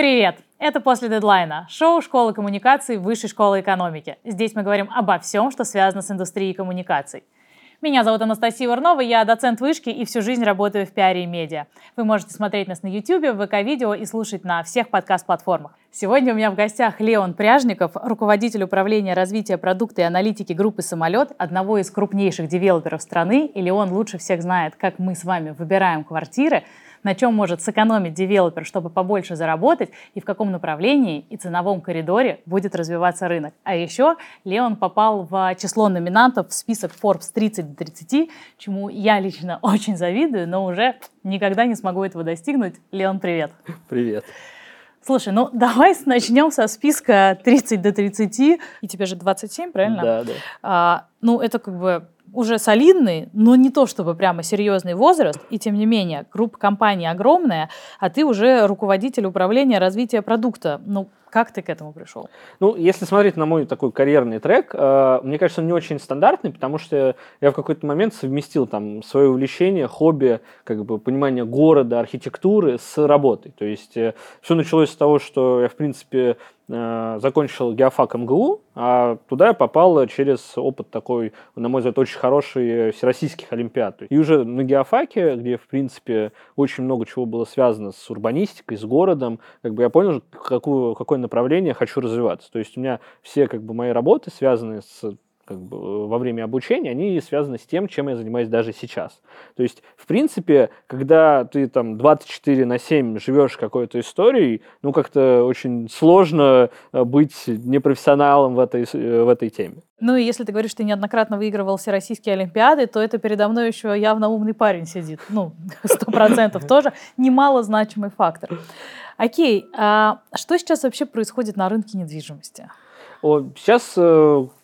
Привет! Это «После дедлайна» – шоу школы коммуникаций Высшей школы экономики. Здесь мы говорим обо всем, что связано с индустрией коммуникаций. Меня зовут Анастасия Урнова, я доцент вышки и всю жизнь работаю в пиаре и медиа. Вы можете смотреть нас на YouTube, в ВК-видео и слушать на всех подкаст-платформах. Сегодня у меня в гостях Леон Пряжников, руководитель управления развития продукта и аналитики группы «Самолет», одного из крупнейших девелоперов страны. И Леон лучше всех знает, как мы с вами выбираем квартиры – на чем может сэкономить девелопер, чтобы побольше заработать, и в каком направлении и ценовом коридоре будет развиваться рынок. А еще Леон попал в число номинантов в список Forbes 30 до 30, чему я лично очень завидую, но уже никогда не смогу этого достигнуть. Леон, привет. Привет. Слушай, ну давай начнем со списка 30 до 30. И тебе же 27, правильно? Да, да. А, ну, это как бы уже солидный, но не то чтобы прямо серьезный возраст, и тем не менее, группа компаний огромная, а ты уже руководитель управления развития продукта. Ну, как ты к этому пришел? Ну, если смотреть на мой такой карьерный трек, э, мне кажется, он не очень стандартный, потому что я в какой-то момент совместил там свое увлечение, хобби, как бы понимание города, архитектуры с работой. То есть э, все началось с того, что я, в принципе, Э, закончил геофак МГУ, а туда я попал через опыт такой, на мой взгляд, очень хороший всероссийских олимпиад. И уже на геофаке, где, в принципе, очень много чего было связано с урбанистикой, с городом, как бы я понял, какую, какое направление хочу развиваться. То есть у меня все как бы мои работы связаны с как бы, э, во время обучения, они связаны с тем, чем я занимаюсь даже сейчас. То есть, в принципе, когда ты там 24 на 7 живешь какой-то историей, ну, как-то очень сложно э, быть непрофессионалом в этой, э, в этой теме. Ну и если ты говоришь, что ты неоднократно выигрывал всероссийские олимпиады, то это передо мной еще явно умный парень сидит. Ну, сто процентов тоже. Немало значимый фактор. Окей, а что сейчас вообще происходит на рынке недвижимости? Сейчас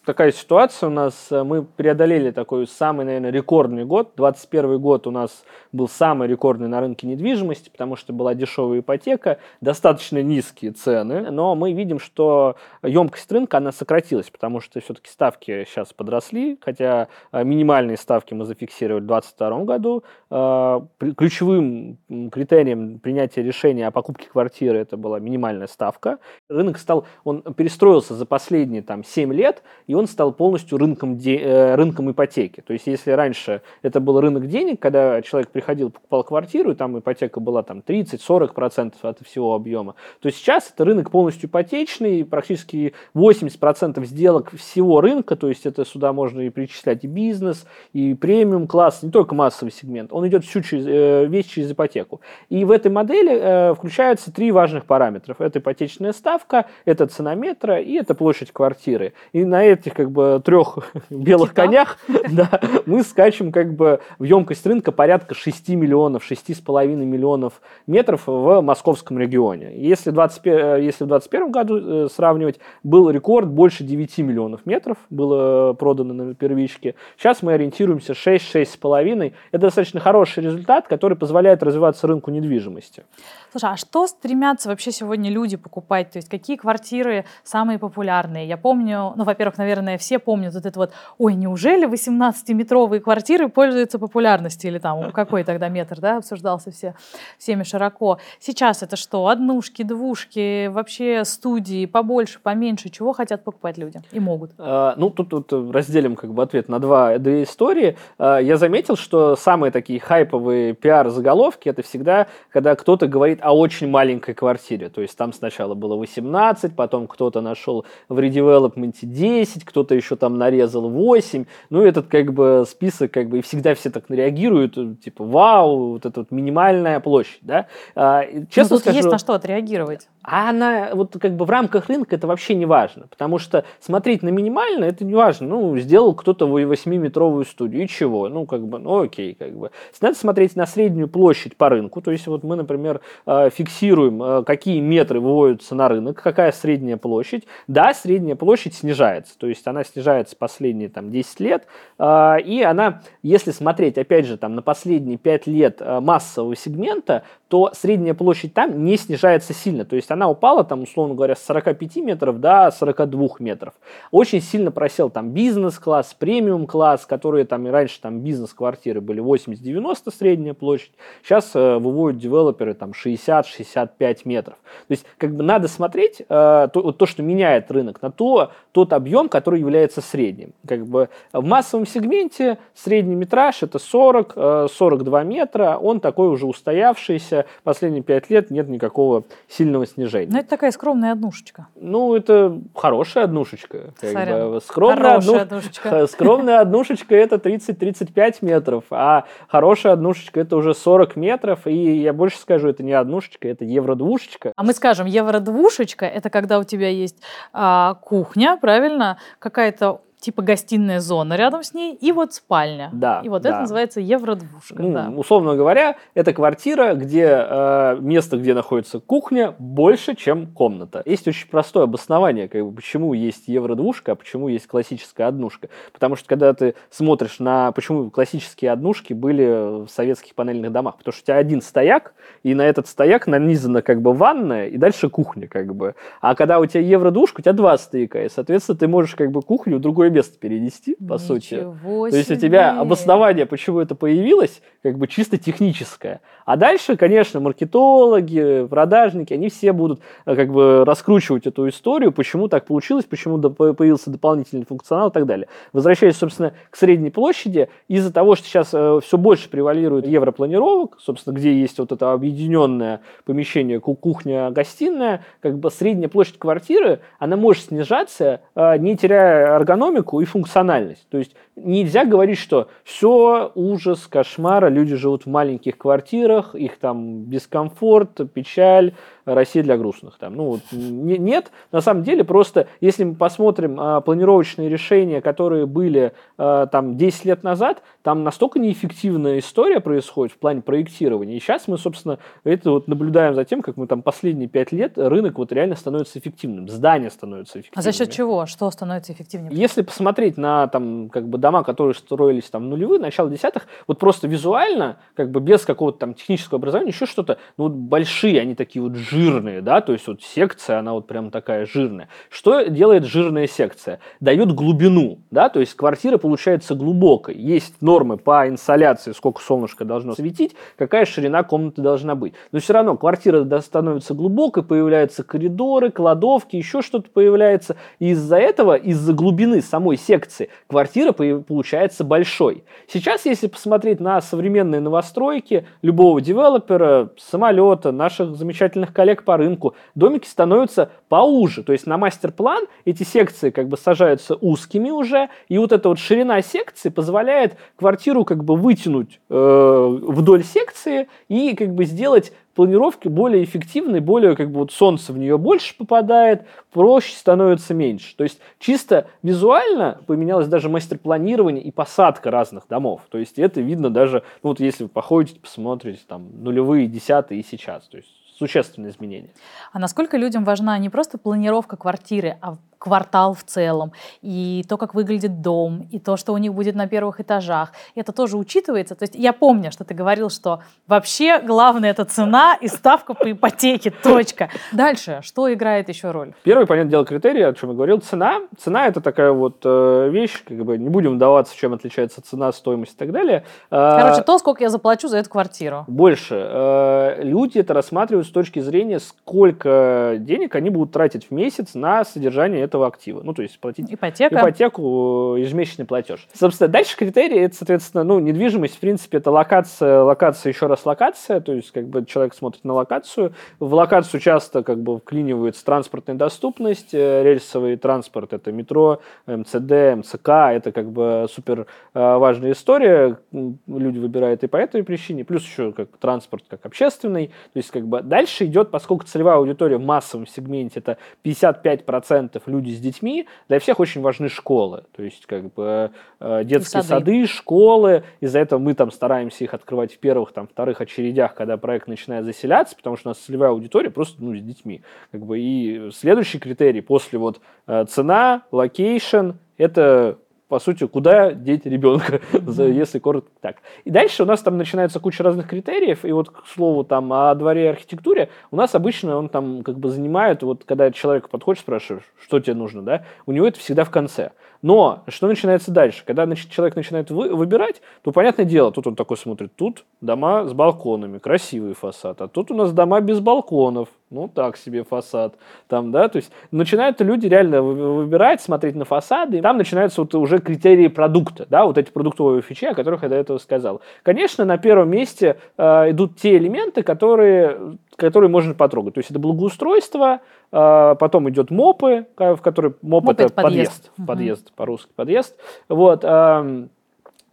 такая ситуация у нас. Э, мы преодолели такой самый, наверное, рекордный год. 2021 год у нас был самый рекордный на рынке недвижимости, потому что была дешевая ипотека, достаточно низкие цены. Но мы видим, что емкость рынка, она сократилась, потому что все-таки ставки сейчас подросли, хотя э, минимальные ставки мы зафиксировали в 2022 году. Э, ключевым критерием принятия решения о покупке квартиры это была минимальная ставка. Рынок стал, он перестроился за последние там, 7 лет, и он стал полностью рынком, де, э, рынком ипотеки. То есть, если раньше это был рынок денег, когда человек приходил, покупал квартиру, и там ипотека была там 30-40% от всего объема, то сейчас это рынок полностью ипотечный, практически 80% сделок всего рынка, то есть это сюда можно и причислять и бизнес, и премиум класс, не только массовый сегмент, он идет всю через, э, весь через ипотеку. И в этой модели э, включаются три важных параметров. Это ипотечная ставка, это цена метра и это площадь квартиры. И на эти этих как бы трех белых Кита? конях да, мы скачем как бы в емкость рынка порядка 6 миллионов, 6,5 миллионов метров в московском регионе. Если, 20, э, если в 2021 году э, сравнивать, был рекорд больше 9 миллионов метров было продано на первичке. Сейчас мы ориентируемся 6-6,5. Это достаточно хороший результат, который позволяет развиваться рынку недвижимости. Слушай, а что стремятся вообще сегодня люди покупать? То есть какие квартиры самые популярные? Я помню, ну, во-первых, наверное, все помнят вот это вот, ой, неужели 18-метровые квартиры пользуются популярностью? Или там какой тогда метр, да, обсуждался все, всеми широко. Сейчас это что? Однушки, двушки, вообще студии, побольше, поменьше? Чего хотят покупать люди и могут? А, ну, тут, тут разделим как бы ответ на два, две истории. А, я заметил, что самые такие хайповые пиар-заголовки это всегда, когда кто-то говорит о очень маленькой квартире. То есть там сначала было 18, потом кто-то нашел в редевелопменте 10, кто-то еще там нарезал 8. Ну, этот как бы список, как бы, и всегда все так реагируют, типа, вау, вот эта вот минимальная площадь, да. А, честно ну, тут скажу, есть на что отреагировать. А она вот как бы в рамках рынка это вообще не важно, потому что смотреть на минимально это не важно. Ну, сделал кто-то 8-метровую студию, и чего? Ну, как бы, ну окей, как бы. Надо смотреть на среднюю площадь по рынку, то есть вот мы, например, фиксируем, э, какие метры выводятся на рынок, какая средняя площадь. Да, средняя площадь снижается, то есть она снижается последние там 10 лет, э, и она, если смотреть, опять же, там на последние 5 лет массового сегмента, то средняя площадь там не снижается сильно. То есть она упала, там, условно говоря, с 45 метров до 42 метров. Очень сильно просел там бизнес-класс, премиум-класс, которые там и раньше там бизнес-квартиры были 80-90 средняя площадь. Сейчас э, выводят девелоперы там 60-65 метров. То есть как бы надо смотреть э, то, то, что меняет рынок, на то, тот объем, который является средним. Как бы в массовом сегменте средний метраж это 40-42 э, метра, он такой уже устоявшийся, последние 5 лет нет никакого сильного снижения. Ну, это такая скромная однушечка. Ну, это хорошая однушечка. Как бы. Скромная, одну... однушечка. скромная однушечка это 30-35 метров, а хорошая однушечка это уже 40 метров, и я больше скажу, это не однушечка, это евро-двушечка. А мы скажем, евро-двушечка это когда у тебя есть а, кухня, правильно, какая-то типа гостиная зона рядом с ней и вот спальня. Да. И вот да. это называется евродвушка. Ну, да. Условно говоря, это квартира, где э, место, где находится кухня, больше, чем комната. Есть очень простое обоснование, как бы, почему есть евродвушка, а почему есть классическая однушка. Потому что когда ты смотришь на, почему классические однушки были в советских панельных домах, потому что у тебя один стояк, и на этот стояк нанизана как бы ванная, и дальше кухня как бы. А когда у тебя евродвушка, у тебя два стояка, и, соответственно, ты можешь как бы кухню в другое место перенести, по Ничего сути. Себе. То есть у тебя обоснование, почему это появилось, как бы чисто техническое. А дальше, конечно, маркетологи, продажники, они все будут э, как бы раскручивать эту историю, почему так получилось, почему появился дополнительный функционал и так далее. Возвращаясь, собственно, к средней площади, из-за того, что сейчас э, все больше превалирует европланировок, собственно, где есть вот это объединенное помещение кухня-гостиная, как бы средняя площадь квартиры, она может снижаться, э, не теряя эргономику, динамику и функциональность. То есть нельзя говорить, что все ужас, кошмар, люди живут в маленьких квартирах, их там дискомфорт, печаль, Россия для грустных. Там. Ну, не, нет, на самом деле просто, если мы посмотрим а, планировочные решения, которые были а, там 10 лет назад, там настолько неэффективная история происходит в плане проектирования. И сейчас мы, собственно, это вот наблюдаем за тем, как мы там последние 5 лет рынок вот реально становится эффективным, здания становятся эффективными. А за счет чего? Что становится эффективнее? Если посмотреть на там как бы дома, которые строились там нулевые, начало десятых, вот просто визуально, как бы без какого-то там технического образования, еще что-то, ну вот большие, они такие вот жирные, да, то есть вот секция, она вот прям такая жирная. Что делает жирная секция? Дает глубину, да, то есть квартира получается глубокой. Есть нормы по инсоляции, сколько солнышко должно светить, какая ширина комнаты должна быть. Но все равно квартира становится глубокой, появляются коридоры, кладовки, еще что-то появляется. И из-за этого, из-за глубины самой секции, квартира получается большой. Сейчас, если посмотреть на современные новостройки любого девелопера, самолета, наших замечательных коллег по рынку, домики становятся поуже. То есть на мастер-план эти секции как бы сажаются узкими уже, и вот эта вот ширина секции позволяет квартиру как бы вытянуть э, вдоль секции и как бы сделать планировки более эффективной, более как бы вот солнце в нее больше попадает, проще становится меньше. То есть чисто визуально поменялось даже мастер-планирование и посадка разных домов. То есть это видно даже, ну вот если вы походите, посмотрите, там нулевые, десятые и сейчас. То есть существенные изменения. А насколько людям важна не просто планировка квартиры, а квартал в целом, и то, как выглядит дом, и то, что у них будет на первых этажах. Это тоже учитывается. То есть я помню, что ты говорил, что вообще главное это цена и ставка по ипотеке. Точка. Дальше, что играет еще роль? Первый, понятное дело, критерий, о чем я говорил, цена. Цена это такая вот э, вещь, как бы не будем вдаваться, чем отличается цена, стоимость и так далее. Э, Короче, то, сколько я заплачу за эту квартиру. Больше. Э, люди это рассматривают с точки зрения, сколько денег они будут тратить в месяц на содержание этого актива. Ну, то есть платить Ипотека. ипотеку, ежемесячный платеж. Собственно, дальше критерии, это, соответственно, ну, недвижимость, в принципе, это локация, локация, еще раз локация, то есть как бы человек смотрит на локацию. В локацию часто как бы вклинивается транспортная доступность, э, рельсовый транспорт, это метро, МЦД, МЦК, это как бы супер э, важная история, люди выбирают и по этой причине, плюс еще как транспорт как общественный, то есть как бы дальше идет, поскольку целевая аудитория в массовом сегменте это 55% людей люди с детьми, для всех очень важны школы. То есть, как бы, э, детские сады. сады, школы. Из-за этого мы там стараемся их открывать в первых, там, вторых очередях, когда проект начинает заселяться, потому что у нас целевая аудитория просто, ну, с детьми. Как бы, и следующий критерий после вот э, цена, location, это по сути, куда деть ребенка, если коротко так. И дальше у нас там начинается куча разных критериев, и вот, к слову, там о дворе и архитектуре, у нас обычно он там как бы занимает, вот когда человек подходит, спрашиваешь, что тебе нужно, да, у него это всегда в конце. Но что начинается дальше? Когда человек начинает вы, выбирать, то, понятное дело, тут он такой смотрит, тут дома с балконами, красивый фасад, а тут у нас дома без балконов, ну так себе фасад, там, да, то есть начинают люди реально выбирать, смотреть на фасады, и там начинаются вот уже критерии продукта, да, вот эти продуктовые фичи, о которых я до этого сказал. Конечно, на первом месте э, идут те элементы, которые, которые можно потрогать, то есть это благоустройство, э, потом идет мопы, в которые моп, моп это, подъезд, подъезд, подъезд по-русски подъезд, вот,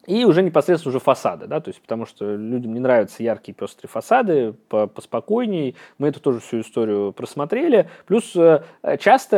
и уже непосредственно уже фасады, да, то есть потому что людям не нравятся яркие пестрые фасады, по поспокойней. Мы эту тоже всю историю просмотрели. Плюс э, часто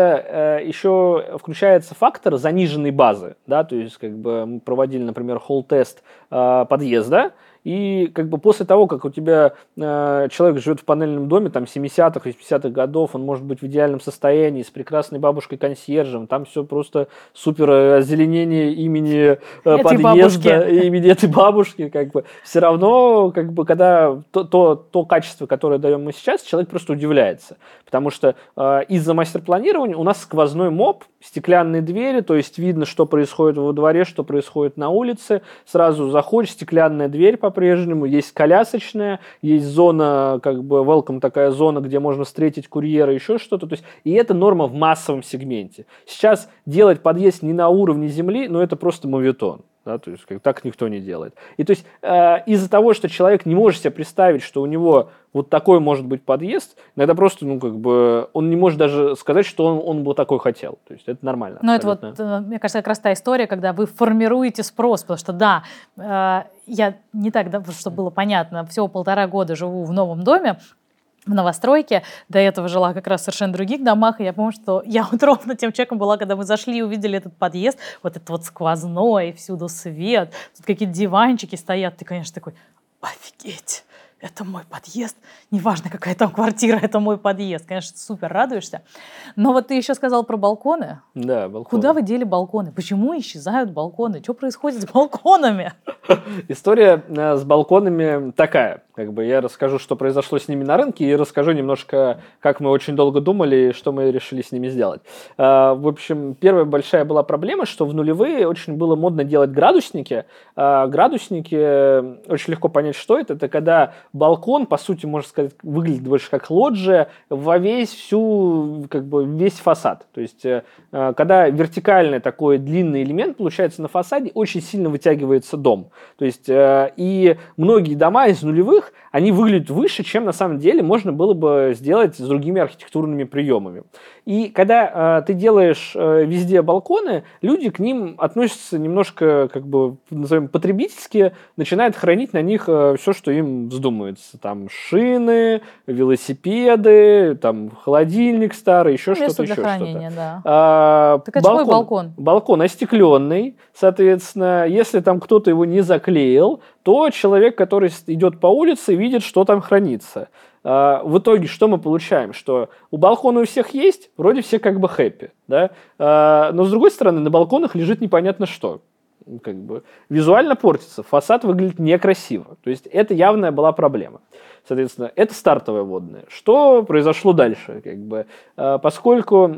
э, еще включается фактор заниженной базы, да, то есть как бы мы проводили, например, холл-тест э, подъезда, и как бы после того, как у тебя э, человек живет в панельном доме, там 70-х, 80-х годов, он может быть в идеальном состоянии, с прекрасной бабушкой-консьержем, там все просто супер э, озеленение имени э, подъезда, бабушки. имени этой бабушки, как бы все равно, как бы, когда то, то, то качество, которое даем мы сейчас, человек просто удивляется. Потому что э, из-за мастер-планирования у нас сквозной моп, стеклянные двери, то есть видно, что происходит во дворе, что происходит на улице. Сразу заходишь, стеклянная дверь по-прежнему, есть колясочная, есть зона, как бы, welcome такая зона, где можно встретить курьера, еще что-то. То есть, и это норма в массовом сегменте. Сейчас делать подъезд не на уровне земли, но это просто моветон. Да, то есть как, так никто не делает. И то есть э, из-за того, что человек не может себе представить, что у него вот такой может быть подъезд, иногда просто, ну, как бы, он не может даже сказать, что он, он бы такой хотел. То есть это нормально. Но это вот, э, мне кажется, как раз та история, когда вы формируете спрос, потому что, да, э, я не так, да, чтобы было понятно, всего полтора года живу в новом доме, в новостройке. До этого жила как раз в совершенно других домах. И я помню, что я вот ровно тем человеком была, когда мы зашли и увидели этот подъезд. Вот этот вот сквозной, всюду свет, тут какие-то диванчики стоят. Ты, конечно, такой, офигеть это мой подъезд, неважно, какая там квартира, это мой подъезд. Конечно, супер радуешься. Но вот ты еще сказал про балконы. Да, балконы. Куда вы дели балконы? Почему исчезают балконы? Что происходит с балконами? История э, с балконами такая. Как бы я расскажу, что произошло с ними на рынке, и расскажу немножко, как мы очень долго думали, и что мы решили с ними сделать. Э, в общем, первая большая была проблема, что в нулевые очень было модно делать градусники. Э, градусники, очень легко понять, что это. Это когда балкон, по сути, можно сказать, выглядит больше как лоджия во весь всю, как бы, весь фасад. То есть, э, когда вертикальный такой длинный элемент получается на фасаде, очень сильно вытягивается дом. То есть, э, и многие дома из нулевых, они выглядят выше, чем на самом деле можно было бы сделать с другими архитектурными приемами. И когда э, ты делаешь э, везде балконы, люди к ним относятся немножко, как бы, назовем, потребительски, начинают хранить на них э, все, что им вздумается. Там шины, велосипеды, там холодильник старый, еще Место что-то, еще что-то. Да. А, так это балкон, балкон? Балкон остекленный, соответственно, если там кто-то его не заклеил, то человек, который идет по улице, видит, что там хранится. А, в итоге что мы получаем? Что у балкона у всех есть, вроде все как бы хэппи, да? А, но с другой стороны, на балконах лежит непонятно что. Как бы визуально портится, фасад выглядит некрасиво. То есть это явная была проблема. Соответственно, это стартовая водная. Что произошло дальше? Как бы, а, поскольку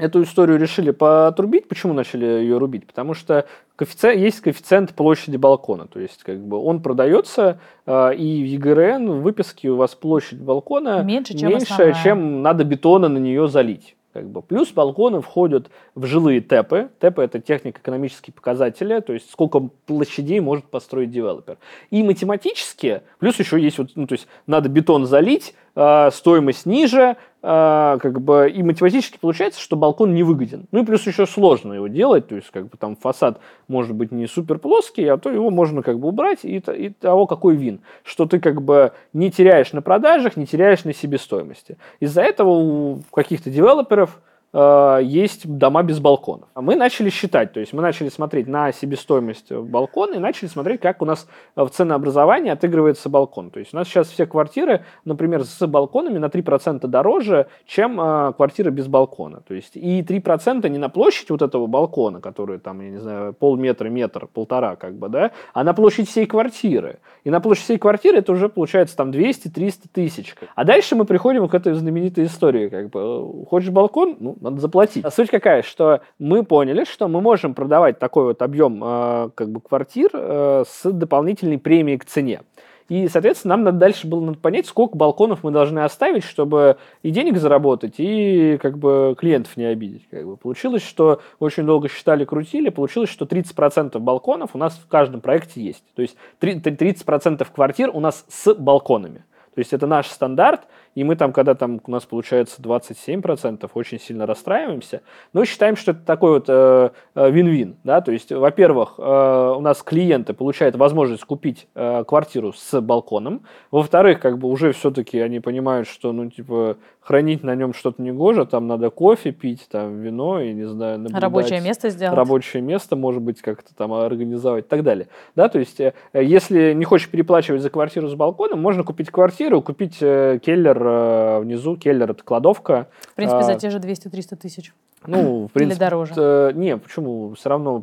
эту историю решили потрубить. Почему начали ее рубить? Потому что коэффициент, есть коэффициент площади балкона. То есть, как бы он продается, э, и в ЕГРН в выписке у вас площадь балкона меньше, чем, меньше, чем надо бетона на нее залить. Как бы. Плюс балконы входят в жилые ТЭПы. ТЭПы – это технико-экономические показатели, то есть сколько площадей может построить девелопер. И математически, плюс еще есть, вот, ну, то есть надо бетон залить, э, стоимость ниже, как бы, и математически получается, что балкон не выгоден. Ну и плюс еще сложно его делать, то есть как бы там фасад может быть не супер плоский, а то его можно как бы убрать, и, и того какой вин, что ты как бы не теряешь на продажах, не теряешь на себестоимости. Из-за этого у каких-то девелоперов э, есть дома без балконов. А мы начали считать, то есть мы начали смотреть на себестоимость балкона и начали смотреть, как у нас в ценообразовании отыгрывается балкон. То есть у нас сейчас все квартиры, например, с балконами на 3% дороже, чем э, квартиры без балкона. То есть и 3% не на площадь вот этого балкона, который там, я не знаю, полметра, метр, полтора, как бы, да, а на площадь всей квартиры. И на площадь всей квартиры это уже получается там 200-300 тысяч. А дальше мы приходим к этой знаменитой истории, как бы, хочешь балкон, ну, надо заплатить. А суть какая, что мы поняли, что мы можем продавать такой вот объем э, как бы квартир э, с дополнительной премией к цене. И, соответственно, нам надо дальше было надо понять, сколько балконов мы должны оставить, чтобы и денег заработать, и как бы клиентов не обидеть. Как бы. Получилось, что очень долго считали, крутили, получилось, что 30% балконов у нас в каждом проекте есть. То есть 30% квартир у нас с балконами. То есть это наш стандарт, и мы там, когда там у нас получается 27%, очень сильно расстраиваемся, но считаем, что это такой вот э, э, вин-вин, да, то есть, во-первых, э, у нас клиенты получают возможность купить э, квартиру с балконом, во-вторых, как бы уже все-таки они понимают, что, ну, типа, хранить на нем что-то не гоже, там надо кофе пить, там вино, и не знаю, наблюдать. Рабочее место сделать. Рабочее место, может быть, как-то там организовать и так далее. Да, то есть, э, если не хочешь переплачивать за квартиру с балконом, можно купить квартиру, купить э, келлер э, внизу, келлер это кладовка. В принципе, за те же 200-300 тысяч. Ну, в принципе, Или дороже? Э, не, почему? Все равно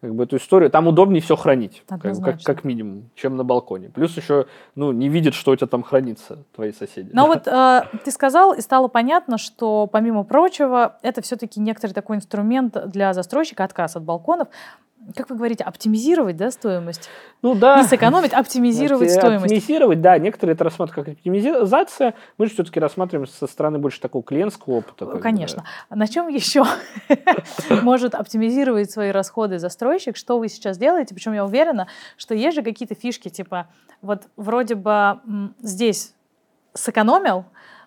как бы, эту историю... Там удобнее все хранить, как, как, как минимум, чем на балконе. Плюс еще ну, не видят, что у тебя там хранится, твои соседи. Но вот э, ты сказал, и стало понятно, что, помимо прочего, это все-таки некоторый такой инструмент для застройщика, отказ от балконов как вы говорите, оптимизировать, да, стоимость? Ну да. Не сэкономить, оптимизировать стоимость. Оптимизировать, да. Некоторые это рассматривают как оптимизация. Мы же все-таки рассматриваем со стороны больше такого клиентского опыта. Конечно. Да. На чем еще может оптимизировать свои расходы застройщик? Что вы сейчас делаете? Причем я уверена, что есть же какие-то фишки, типа вот вроде бы здесь сэкономил,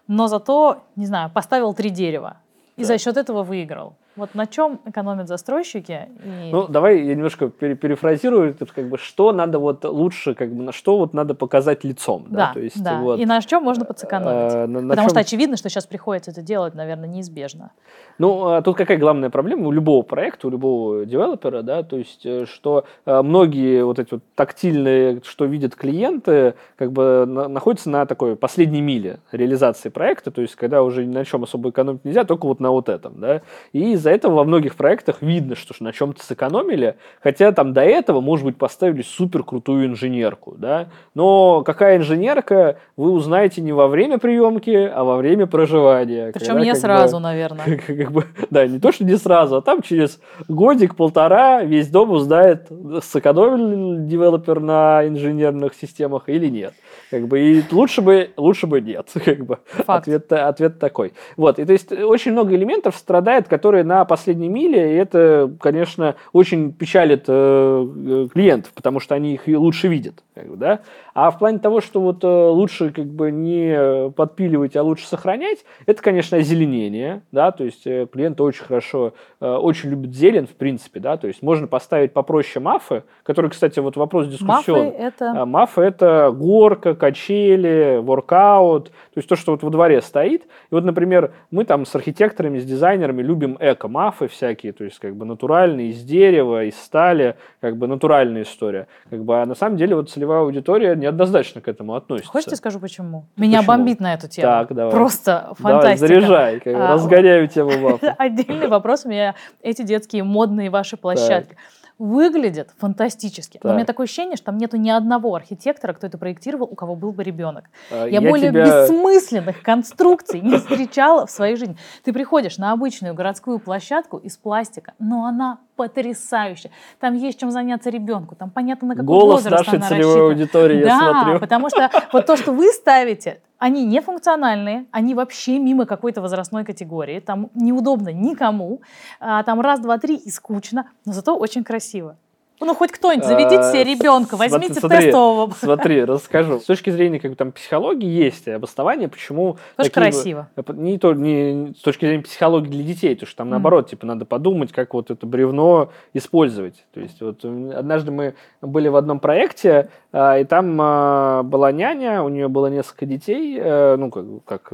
но зато, не знаю, поставил три дерева. И да. за счет этого выиграл. Вот на чем экономят застройщики? И... Ну, давай я немножко перефразирую, это как бы, что надо вот лучше, как бы, на что вот надо показать лицом. Да, да. То есть, да. Вот, и на чем можно подсэкономить? Э, на, на Потому чем... что очевидно, что сейчас приходится это делать, наверное, неизбежно. Ну, а тут какая главная проблема у любого проекта, у любого девелопера, да, то есть, э, что э, многие вот эти вот тактильные, что видят клиенты, как бы на, находятся на такой последней миле реализации проекта, то есть, когда уже ни на чем особо экономить нельзя, только вот на вот этом, да, и из-за этого во многих проектах видно, что на чем-то сэкономили, хотя там до этого, может быть, поставили супер крутую инженерку, да, но какая инженерка, вы узнаете не во время приемки, а во время проживания. Причем когда, не сразу, бы, наверное. Как, бы, да, не то, что не сразу, а там через годик-полтора весь дом узнает, сэкономил девелопер на инженерных системах или нет. Как бы, и лучше бы, лучше бы нет. Как бы. Ответ, ответ такой. Вот, и то есть очень много элементов страдает, которые на последней миле, и это, конечно, очень печалит э, клиентов, потому что они их лучше видят. Как бы, да? А в плане того, что вот э, лучше как бы не подпиливать, а лучше сохранять, это, конечно, озеленение, да, то есть э, клиенты очень хорошо, э, очень любят зелень, в принципе, да, то есть можно поставить попроще мафы, которые, кстати, вот вопрос дискуссионный. Мафы это? А, мафы это горка, качели, воркаут, то есть то, что вот во дворе стоит. И вот, например, мы там с архитекторами, с дизайнерами любим эко-мафы всякие, то есть как бы натуральные, из дерева, из стали, как бы натуральная история. Как бы, а на самом деле вот целевая аудитория не неоднозначно к этому относится. Хочешь, я скажу, почему? Меня почему? бомбит на эту тему. Так, давай. Просто фантастика. Давай, заряжай, как а, разгоняю тему. Отдельный вопрос у меня эти детские модные ваши площадки. Так выглядит фантастически. Так. Но у меня такое ощущение, что там нету ни одного архитектора, кто это проектировал, у кого был бы ребенок. А, я, я более тебя... бессмысленных конструкций не встречала в своей жизни. Ты приходишь на обычную городскую площадку из пластика, но она потрясающая. Там есть чем заняться ребенку, там понятно, на какой Голос возраст нашей целевой аудитории, да, я смотрю. потому что вот то, что вы ставите, они не функциональные, они вообще мимо какой-то возрастной категории, там неудобно никому, а, там раз, два, три и скучно, но зато очень красиво. Ну, хоть кто-нибудь заведите себе ребенка, возьмите смотри, тестового. Смотри, расскажу. С точки зрения как бы, там, психологии есть обоснование, почему... Тоже красиво. Не, то, не с точки зрения психологии для детей, то что там наоборот, типа, надо подумать, как вот это бревно использовать. То есть вот однажды мы были в одном проекте, а, и там а, была няня, у нее было несколько детей, э, ну, как, как,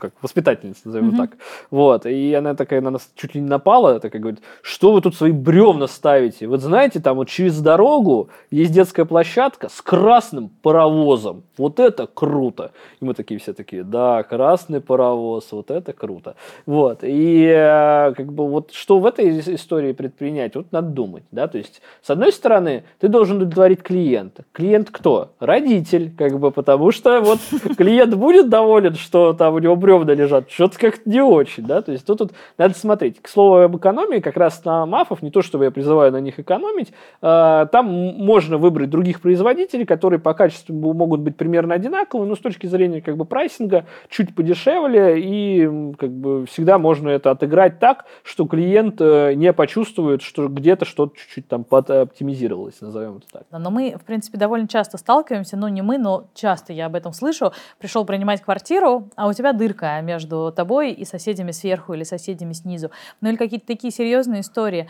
как воспитательница, назовем Мгм. так. Вот, и она такая на нас чуть ли не напала, такая говорит, что вы тут свои бревна ставите? Вот знаете, там вот через дорогу есть детская площадка с красным паровозом. Вот это круто. И мы такие все такие, да, красный паровоз, вот это круто. Вот, и э, как бы вот что в этой ис- истории предпринять, вот надо думать, да, то есть с одной стороны ты должен удовлетворить клиента. Клиент кто? Родитель, как бы, потому что вот клиент будет доволен, что там у него бревна лежат, что-то как-то не очень, да, то есть тут, тут надо смотреть. К слову об экономии, как раз на мафов, не то чтобы я призываю на них экономить, э, там м- можно выбрать других производителей, которые по качеству могут быть примерно одинаковые, но с точки зрения как бы прайсинга чуть подешевле, и как бы всегда можно это отыграть так, что клиент э, не почувствует, что где-то что-то чуть-чуть там подоптимизировалось, назовем это так. Но мы, в принципе, довольно часто сталкиваемся, ну не мы, но часто я об этом слышу. Пришел принимать квартиру, а у тебя дырка между тобой и соседями сверху или соседями снизу. Ну или какие-то такие серьезные истории.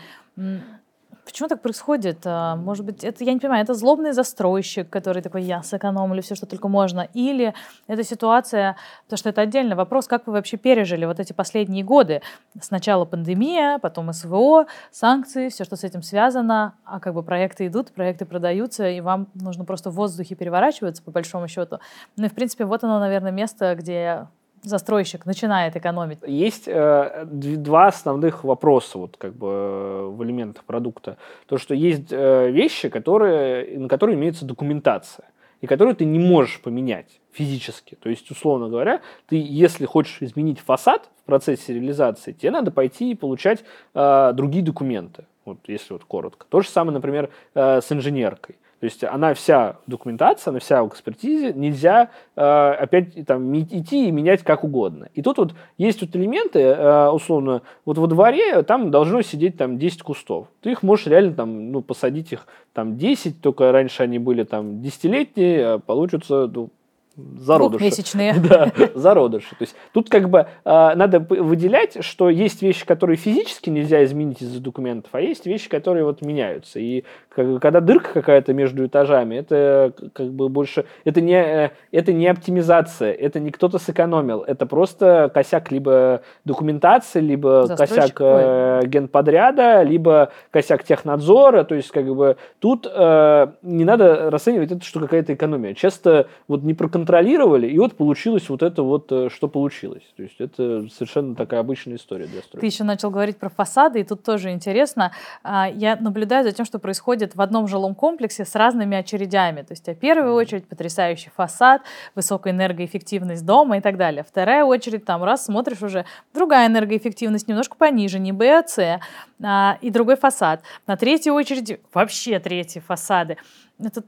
Почему так происходит? А, Может быть, это, я не понимаю, это злобный застройщик, который такой, я сэкономлю все, что только можно, или это ситуация, потому что это отдельный вопрос, как вы вообще пережили вот эти последние годы? Сначала пандемия, потом СВО, санкции, все, что с этим связано, а как бы проекты идут, проекты продаются, и вам нужно просто в воздухе переворачиваться, по большому счету. Ну и, в принципе, вот оно, наверное, место, где застройщик начинает экономить. Есть э, дв- два основных вопроса вот как бы э, в элементах продукта. То, что есть э, вещи, которые, на которые имеется документация, и которые ты не можешь поменять физически. То есть, условно говоря, ты, если хочешь изменить фасад в процессе реализации, тебе надо пойти и получать э, другие документы, вот если вот коротко. То же самое, например, э, с инженеркой. То есть она вся документация, она вся в экспертизе, нельзя э, опять там идти и менять как угодно. И тут вот есть вот элементы, э, условно, вот во дворе там должно сидеть там 10 кустов. Ты их можешь реально там, ну, посадить их там 10, только раньше они были там десятилетние, а получится, ну, зародыши. Двухмесячные. Да, зародыши. То есть тут как бы э, надо выделять, что есть вещи, которые физически нельзя изменить из-за документов, а есть вещи, которые вот меняются. И как когда дырка какая-то между этажами, это как бы больше... Это не, э, это не оптимизация, это не кто-то сэкономил, это просто косяк либо документации, либо Застройщик, косяк э, генподряда, либо косяк технадзора. То есть как бы тут э, не надо расценивать это, что какая-то экономия. Часто вот не проконтролировали, и вот получилось вот это вот, э, что получилось. То есть это совершенно такая обычная история для Ты стройки. еще начал говорить про фасады, и тут тоже интересно. а, Я наблюдаю за тем, что происходит в одном жилом комплексе с разными очередями. То есть, а первая очередь потрясающий фасад, высокая энергоэффективность дома и так далее. Вторая очередь, там раз смотришь уже, другая энергоэффективность немножко пониже, не Б, а С, а, и другой фасад. На третьей очереди вообще третьи фасады. Это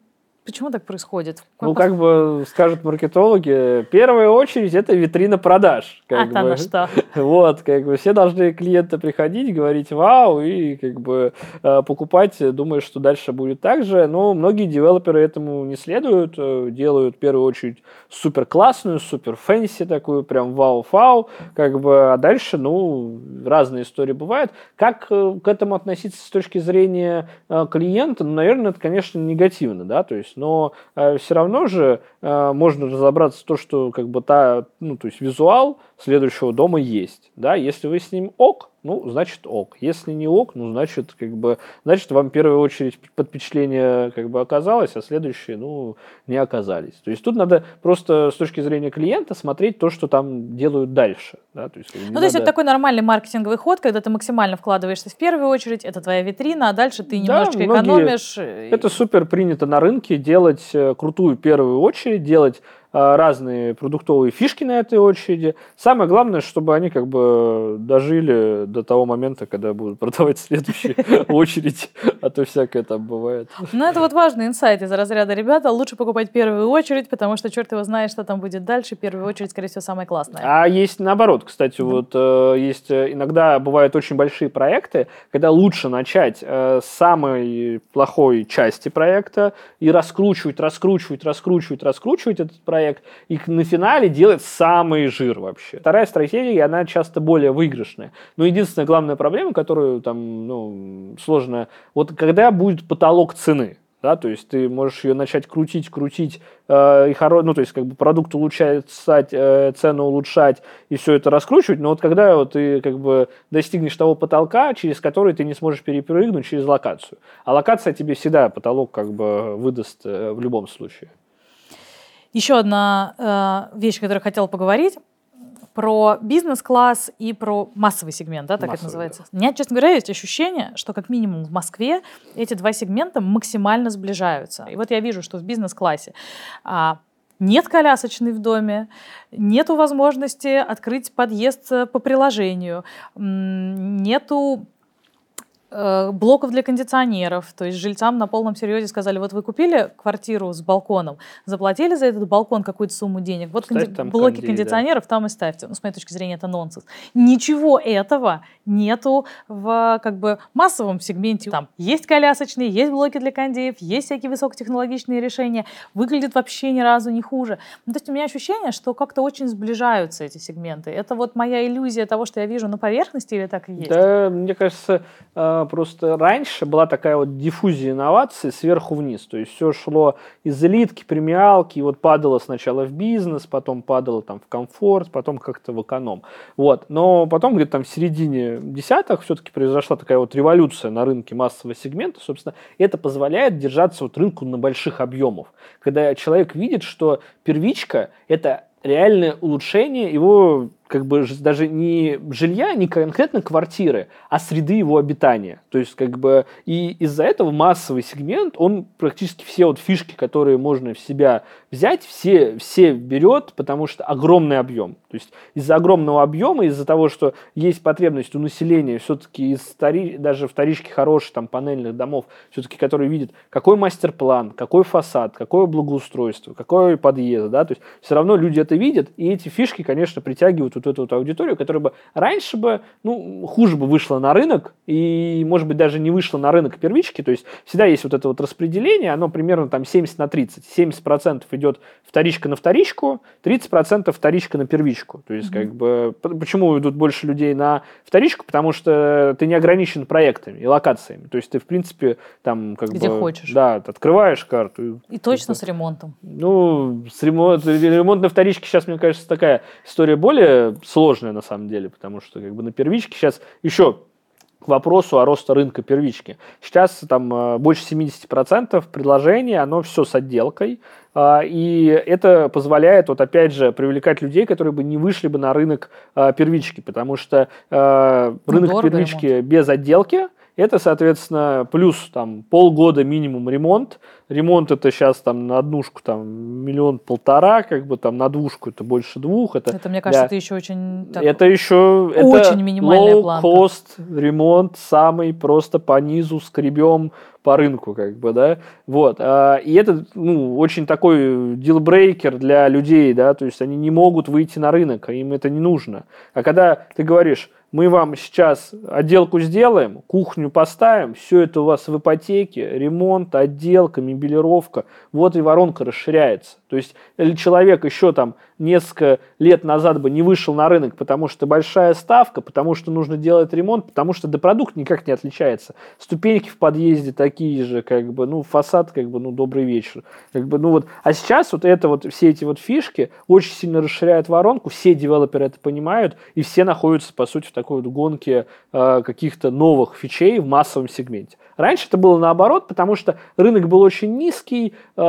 почему так происходит? Ну, как бы скажут маркетологи, первая очередь это витрина продаж. а Как там бы. на что? Вот, как бы все должны клиенты приходить, говорить вау и как бы э, покупать, думая, что дальше будет так же. Но многие девелоперы этому не следуют, э, делают в первую очередь супер классную, супер fancy такую, прям вау-фау, как бы, а дальше, ну, разные истории бывают. Как э, к этому относиться с точки зрения клиента? Ну, наверное, это, конечно, негативно, да, то есть, но все равно же э, можно разобраться то, что как бы та, ну, то есть визуал следующего дома есть, да, если вы с ним ок, ну, значит ок. Если не ок, ну, значит, как бы, значит, вам в первую очередь под впечатление как бы оказалось, а следующие, ну, не оказались. То есть тут надо просто с точки зрения клиента смотреть то, что там делают дальше, да, то есть, Ну, то есть надо- это такой нормальный маркетинговый ход, когда ты максимально вкладываешься в первую очередь, это твоя витрина, а дальше ты Да, немножечко многие- экономишь. Это супер принято на рынке делать э, крутую первую очередь, делать разные продуктовые фишки на этой очереди. Самое главное, чтобы они как бы дожили до того момента, когда будут продавать следующую очередь, а то всякое там бывает. Ну, это вот важный инсайт из разряда, ребята, лучше покупать первую очередь, потому что черт его знает, что там будет дальше. Первая очередь, скорее всего, самая классная. А есть наоборот, кстати, вот э, есть э, иногда бывают очень большие проекты, когда лучше начать с самой плохой части проекта и раскручивать, раскручивать, раскручивать, раскручивать этот проект, и на финале делать самый жир вообще. Вторая стратегия, она часто более выигрышная. Но единственная главная проблема, которую там, ну, сложно, вот когда будет потолок цены, да, то есть ты можешь ее начать крутить, крутить, э, и хоро... ну, то есть как бы продукт улучшать, э, цену улучшать и все это раскручивать, но вот когда вот ты как бы достигнешь того потолка, через который ты не сможешь перепрыгнуть через локацию, а локация тебе всегда потолок как бы выдаст э, в любом случае. Еще одна э, вещь, о которой хотела поговорить, про бизнес-класс и про массовый сегмент, да, так массовый, это называется. Да. У меня, честно говоря, есть ощущение, что как минимум в Москве эти два сегмента максимально сближаются. И вот я вижу, что в бизнес-классе а, нет колясочной в доме, нету возможности открыть подъезд по приложению, нету Э, блоков для кондиционеров. То есть жильцам на полном серьезе сказали, вот вы купили квартиру с балконом, заплатили за этот балкон какую-то сумму денег, вот конди- блоки конди, кондиционеров да. там и ставьте. Ну, с моей точки зрения, это нонсенс. Ничего этого нету в как бы массовом сегменте. Там есть колясочные, есть блоки для кондеев, есть всякие высокотехнологичные решения. Выглядит вообще ни разу не хуже. Ну, то есть у меня ощущение, что как-то очень сближаются эти сегменты. Это вот моя иллюзия того, что я вижу на поверхности или так и есть? Да, мне кажется, э, просто раньше была такая вот диффузия инноваций сверху вниз. То есть все шло из элитки, премиалки, и вот падало сначала в бизнес, потом падало там в комфорт, потом как-то в эконом. Вот. Но потом где-то там в середине десятых все-таки произошла такая вот революция на рынке массового сегмента. Собственно, это позволяет держаться вот рынку на больших объемов. Когда человек видит, что первичка – это реальное улучшение его как бы даже не жилья, не конкретно квартиры, а среды его обитания. То есть как бы и из-за этого массовый сегмент, он практически все вот фишки, которые можно в себя взять, все, все берет, потому что огромный объем. То есть из-за огромного объема, из-за того, что есть потребность у населения все-таки из втори, даже вторички хороших там панельных домов, все-таки которые видят, какой мастер-план, какой фасад, какое благоустройство, какой подъезд, да, то есть все равно люди это видят, и эти фишки, конечно, притягивают вот эту вот аудиторию, которая бы раньше бы, ну, хуже бы вышла на рынок, и, может быть, даже не вышла на рынок первички, то есть всегда есть вот это вот распределение, оно примерно там 70 на 30. 70% идет вторичка на вторичку, 30% вторичка на первичку. То есть, mm-hmm. как бы, почему идут больше людей на вторичку? Потому что ты не ограничен проектами и локациями. То есть, ты, в принципе, там, как Где бы... хочешь. Да, открываешь карту. И, и точно с ремонтом. Ну, с ремонт, ремонт на вторичке сейчас, мне кажется, такая история более сложная на самом деле, потому что как бы на первичке сейчас еще к вопросу о росте рынка первички. Сейчас там э, больше 70% предложений, оно все с отделкой, а, и это позволяет, вот опять же, привлекать людей, которые бы не вышли бы на рынок э, первички, потому что э, рынок Дорого первички ремонт. без отделки – это, соответственно, плюс там полгода минимум ремонт. Ремонт это сейчас там на однушку там миллион-полтора, как бы там на двушку это больше двух. Это, это мне кажется, да. это еще очень... Так, это еще... Очень это минимальная low планка. cost ремонт, самый просто по низу скребем по рынку, как бы, да, вот, а, и это, ну, очень такой дилбрейкер для людей, да, то есть они не могут выйти на рынок, им это не нужно, а когда ты говоришь, мы вам сейчас отделку сделаем, кухню поставим, все это у вас в ипотеке, ремонт, отделка, мебелировка, вот и воронка расширяется. То есть, или человек еще там несколько лет назад бы не вышел на рынок, потому что большая ставка, потому что нужно делать ремонт, потому что да продукт никак не отличается. Ступеньки в подъезде такие же, как бы, ну, фасад, как бы, ну, добрый вечер. Как бы, ну вот, а сейчас вот это вот, все эти вот фишки очень сильно расширяют воронку, все девелоперы это понимают, и все находятся, по сути, в такой вот гонке э, каких-то новых фичей в массовом сегменте. Раньше это было наоборот, потому что рынок был очень низкий, э,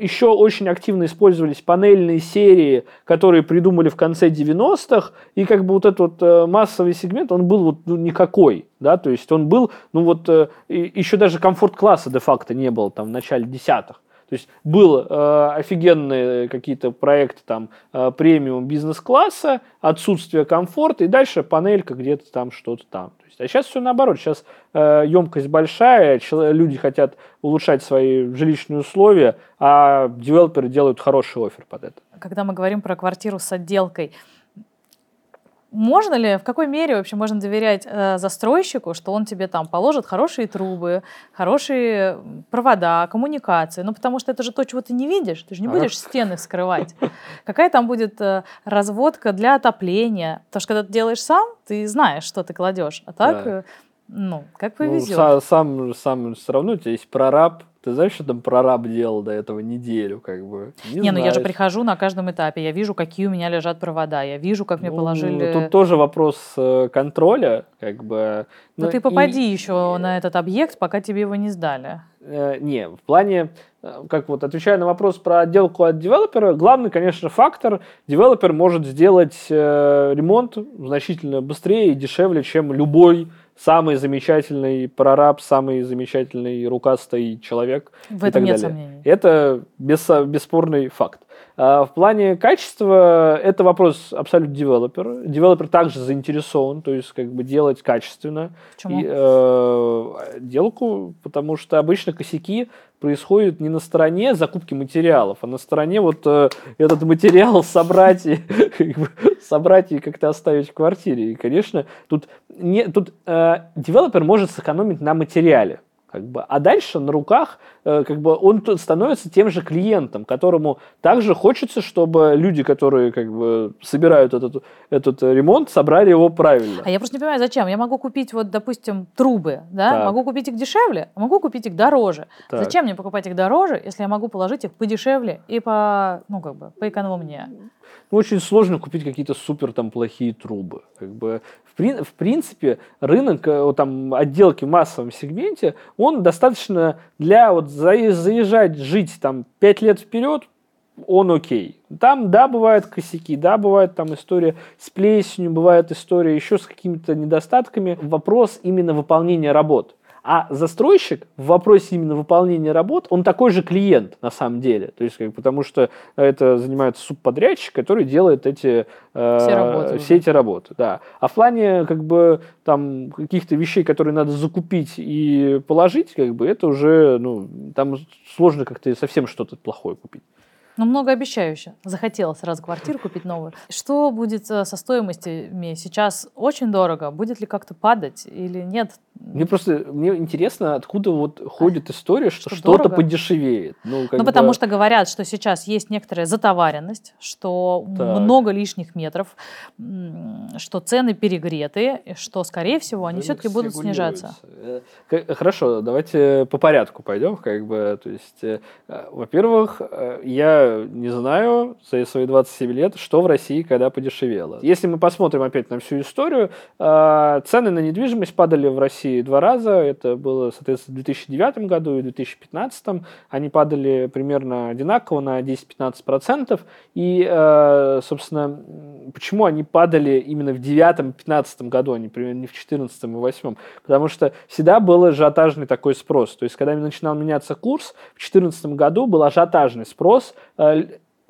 еще очень активно использовались панельные серии, которые придумали в конце 90-х, и как бы вот этот вот э, массовый сегмент, он был вот ну, никакой, да, то есть он был, ну вот, э, еще даже комфорт-класса де-факто не было там в начале десятых. То есть был э, офигенные какие-то проекты там э, премиум бизнес-класса, отсутствие комфорта, и дальше панелька где-то там что-то там. То есть, а сейчас все наоборот, сейчас э, емкость большая, люди хотят улучшать свои жилищные условия, а девелоперы делают хороший офер под это. Когда мы говорим про квартиру с отделкой, можно ли, в какой мере вообще можно доверять э, застройщику, что он тебе там положит хорошие трубы, хорошие провода, коммуникации? Ну, потому что это же то, чего ты не видишь. Ты же не будешь стены скрывать. Какая там будет э, разводка для отопления? Потому что когда ты делаешь сам, ты знаешь, что ты кладешь. А так, да. э, ну, как повезет. Ну, сам, сам все равно у тебя есть прораб, ты знаешь, что там прораб делал до этого неделю, как бы? Не, не ну я же прихожу на каждом этапе, я вижу, какие у меня лежат провода, я вижу, как мне ну, положили... Тут тоже вопрос э, контроля, как бы... Но ну, ты попади и... еще на этот объект, пока тебе его не сдали. Э, не, в плане, э, как вот отвечая на вопрос про отделку от девелопера, главный, конечно, фактор, девелопер может сделать ремонт значительно быстрее и дешевле, чем любой самый замечательный прораб, самый замечательный рукастый человек. В этом нет далее. сомнений. Это бес, бесспорный факт. А в плане качества это вопрос абсолютно девелопер. Девелопер также заинтересован, то есть как бы делать качественно Почему? И, э, отделку, потому что обычно косяки происходят не на стороне закупки материалов, а на стороне вот э, этот материал собрать и, собрать и как-то оставить в квартире. И, конечно, тут, не, тут э, девелопер может сэкономить на материале. Как бы. А дальше на руках э, как бы он становится тем же клиентом, которому также хочется, чтобы люди, которые как бы, собирают этот, этот ремонт, собрали его правильно. А я просто не понимаю, зачем. Я могу купить, вот, допустим, трубы, да? Так. могу купить их дешевле, а могу купить их дороже. Так. Зачем мне покупать их дороже, если я могу положить их подешевле и по, ну, как бы, поэкономнее? ну, очень сложно купить какие-то супер там плохие трубы. Как бы, в, в принципе, рынок э, там, отделки в массовом сегменте, он достаточно для вот заезжать, жить там 5 лет вперед, он окей. Там, да, бывают косяки, да, бывает там история с плесенью, бывает история еще с какими-то недостатками. Вопрос именно выполнения работ. А застройщик в вопросе именно выполнения работ, он такой же клиент на самом деле. То есть, как, потому что это занимается субподрядчик, который делает эти, э, все, работы все эти работы. Да. А в плане как бы, там, каких-то вещей, которые надо закупить и положить, как бы, это уже ну, там сложно как-то совсем что-то плохое купить. Ну, многообещающе. Захотелось сразу квартиру купить новую. Что будет э, со стоимостями сейчас? Очень дорого. Будет ли как-то падать или нет? Мне просто мне интересно, откуда вот ходит история, что, что что-то подешевеет. Ну, ну бы... потому что говорят, что сейчас есть некоторая затоваренность, что так. много лишних метров, что цены перегреты, что, скорее всего, они все-таки будут снижаться. Э, хорошо, давайте по порядку пойдем. Как бы, то есть, э, во-первых, я не знаю за свои 27 лет, что в России когда подешевело. Если мы посмотрим опять на всю историю, э, цены на недвижимость падали в России два раза. Это было, соответственно, в 2009 году и в 2015. Они падали примерно одинаково на 10-15%. И, э, собственно, почему они падали именно в 2009-2015 году, а не, примерно, не в 2014 и 2008? Потому что всегда был ажиотажный такой спрос. То есть, когда начинал меняться курс, в 2014 году был ажиотажный спрос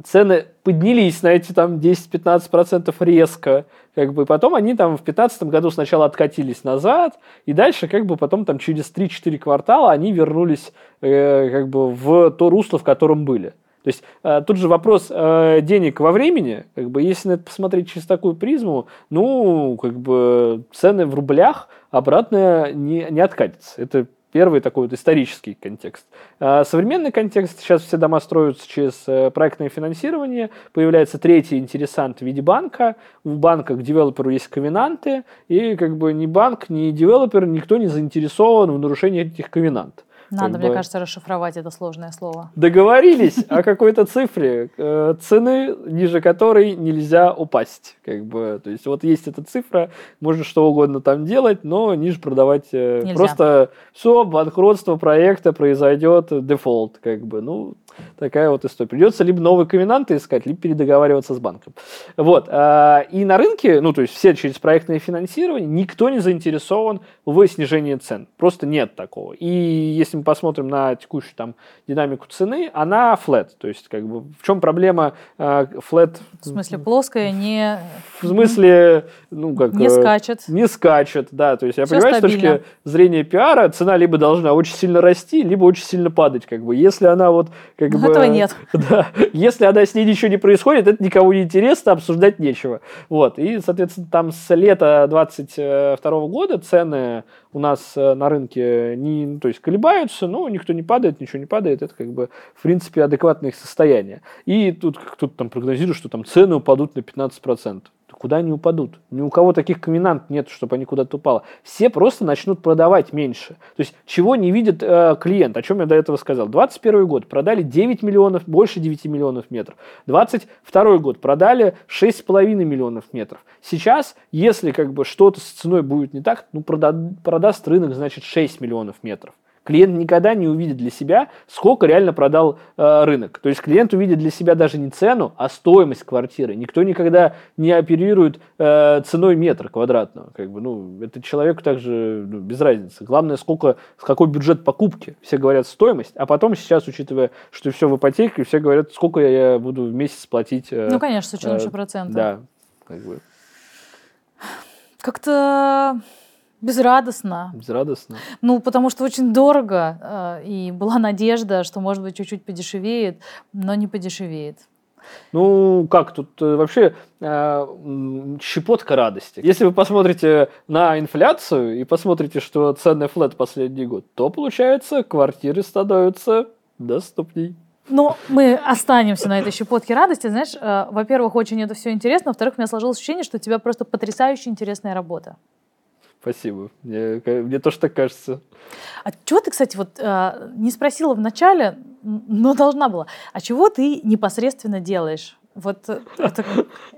цены поднялись на эти там 10-15% резко, как бы, потом они там в 2015 году сначала откатились назад, и дальше как бы потом там через 3-4 квартала они вернулись э, как бы в то русло, в котором были. То есть э, тут же вопрос э, денег во времени, как бы, если на это посмотреть через такую призму, ну, как бы цены в рублях обратно не, не откатятся. Это Первый такой вот исторический контекст. А современный контекст, сейчас все дома строятся через э, проектное финансирование, появляется третий интересант в виде банка, в банках девелоперу есть ковенанты, и как бы ни банк, ни девелопер, никто не заинтересован в нарушении этих ковенантов. Надо, как мне бы... кажется, расшифровать это сложное слово. Договорились о какой-то цифре, э, цены, ниже которой нельзя упасть. Как бы. То есть вот есть эта цифра, можно что угодно там делать, но ниже продавать э, нельзя. просто все, банкротство проекта произойдет, дефолт. Как бы. Ну, такая вот история. Придется либо новые ковенанты искать, либо передоговариваться с банком. Вот. А, и на рынке, ну, то есть все через проектное финансирование, никто не заинтересован в снижении цен. Просто нет такого. И если мы посмотрим на текущую там динамику цены, она flat. То есть, как бы, в чем проблема а, flat? В смысле, плоская, не... В смысле, ну, как... Не скачет. Не скачет, да. То есть, я Все понимаю, стабильно. с точки зрения пиара, цена либо должна очень сильно расти, либо очень сильно падать, как бы. Если она вот, как Бы... Этого нет. Да. Если она с ней ничего не происходит, это никому не интересно, обсуждать нечего. Вот. И, соответственно, там с лета 22 года цены у нас э, на рынке не, ну, то есть колебаются, но никто не падает, ничего не падает, это как бы в принципе адекватное их состояние. И тут кто-то там прогнозирует, что там цены упадут на 15% куда они упадут? Ни у кого таких комбинант нет, чтобы они куда-то упало. Все просто начнут продавать меньше. То есть, чего не видит э, клиент, о чем я до этого сказал. 21 год продали 9 миллионов, больше 9 миллионов метров. 22 год продали 6,5 миллионов метров. Сейчас, если как бы что-то с ценой будет не так, ну, прода продаст рынок, значит, 6 миллионов метров клиент никогда не увидит для себя, сколько реально продал э, рынок. То есть клиент увидит для себя даже не цену, а стоимость квартиры. Никто никогда не оперирует э, ценой метра квадратного. Как бы, ну, это человеку также ну, без разницы. Главное, сколько, какой бюджет покупки. Все говорят стоимость, а потом сейчас, учитывая, что все в ипотеке, все говорят, сколько я буду в месяц платить. Э, ну, конечно, с учетом э, еще процентов. Да. Как бы. Как-то Безрадостно. Безрадостно. Ну, потому что очень дорого, э, и была надежда, что, может быть, чуть-чуть подешевеет, но не подешевеет. Ну, как тут э, вообще э, щепотка радости. Если вы посмотрите на инфляцию и посмотрите, что цены флет последний год, то, получается, квартиры становятся доступней. Но мы останемся на этой щепотке радости. Знаешь, э, во-первых, очень это все интересно. Во-вторых, у меня сложилось ощущение, что у тебя просто потрясающе интересная работа. Спасибо. Мне, мне тоже так кажется. А чего ты, кстати, вот э, не спросила в начале, но должна была. А чего ты непосредственно делаешь? Вот это,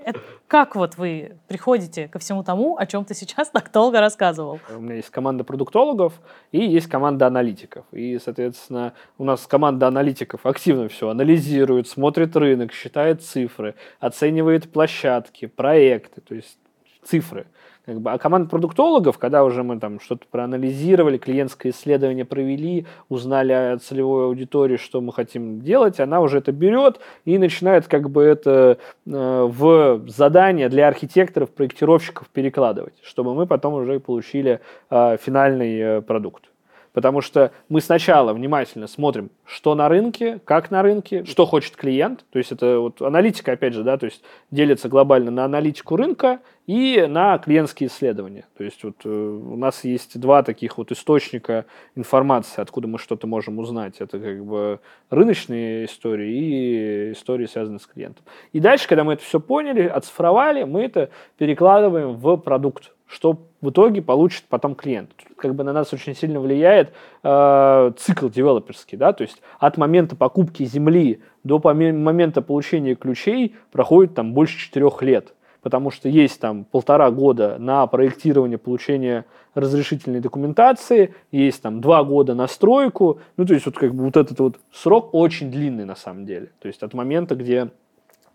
это, как вот вы приходите ко всему тому, о чем ты сейчас так долго рассказывал? У меня есть команда продуктологов и есть команда аналитиков. И, соответственно, у нас команда аналитиков активно все анализирует, смотрит рынок, считает цифры, оценивает площадки, проекты, то есть цифры. Как бы, а команда продуктологов, когда уже мы там что-то проанализировали, клиентское исследование провели, узнали о целевой аудитории, что мы хотим делать, она уже это берет и начинает как бы это э, в задание для архитекторов, проектировщиков перекладывать, чтобы мы потом уже получили э, финальный э, продукт. Потому что мы сначала внимательно смотрим, что на рынке, как на рынке, что хочет клиент. То есть это вот аналитика, опять же, да, то есть делится глобально на аналитику рынка и на клиентские исследования. То есть вот э, у нас есть два таких вот источника информации, откуда мы что-то можем узнать. Это как бы рыночные истории и истории, связанные с клиентом. И дальше, когда мы это все поняли, оцифровали, мы это перекладываем в продукт что в итоге получит потом клиент. Как бы на нас очень сильно влияет э, цикл девелоперский, да, то есть от момента покупки земли до момента получения ключей проходит там больше четырех лет, потому что есть там полтора года на проектирование получения разрешительной документации, есть там два года на стройку, ну то есть вот как бы вот этот вот срок очень длинный на самом деле, то есть от момента, где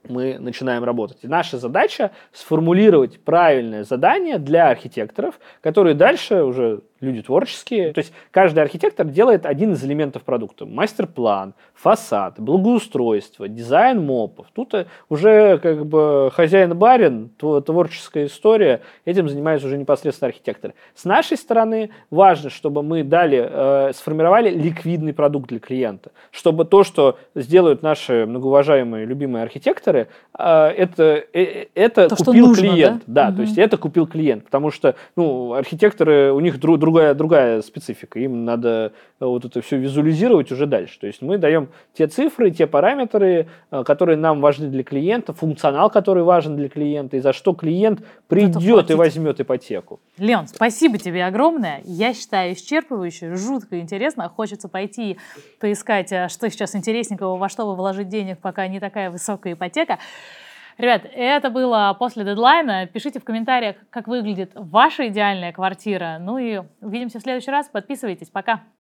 мы начинаем работать. И наша задача сформулировать правильное задание для архитекторов, которые дальше уже люди творческие. То есть каждый архитектор делает один из элементов продукта. Мастер-план, фасад, благоустройство, дизайн мопов. Тут э, уже как бы хозяин-барин, творческая история, этим занимаются уже непосредственно архитекторы. С нашей стороны важно, чтобы мы дали, э, сформировали ликвидный продукт для клиента, чтобы то, что сделают наши многоуважаемые, любимые архитекторы, э, это, э, это то, купил нужно, клиент. Да, да угу. то есть это купил клиент, потому что ну, архитекторы, у них друг, другая, другая специфика. Им надо э, вот это все визуализировать уже дальше. То есть мы даем те цифры, те параметры, э, которые нам важны для клиента, функционал, который важен для клиента, и за что клиент придет и возьмет ипотеку. Леон, спасибо тебе огромное. Я считаю исчерпывающе, жутко интересно. Хочется пойти поискать, э, что сейчас интересненького, во что вы вложить денег, пока не такая высокая ипотека. Ребят, это было после дедлайна. Пишите в комментариях, как выглядит ваша идеальная квартира. Ну и увидимся в следующий раз. Подписывайтесь. Пока.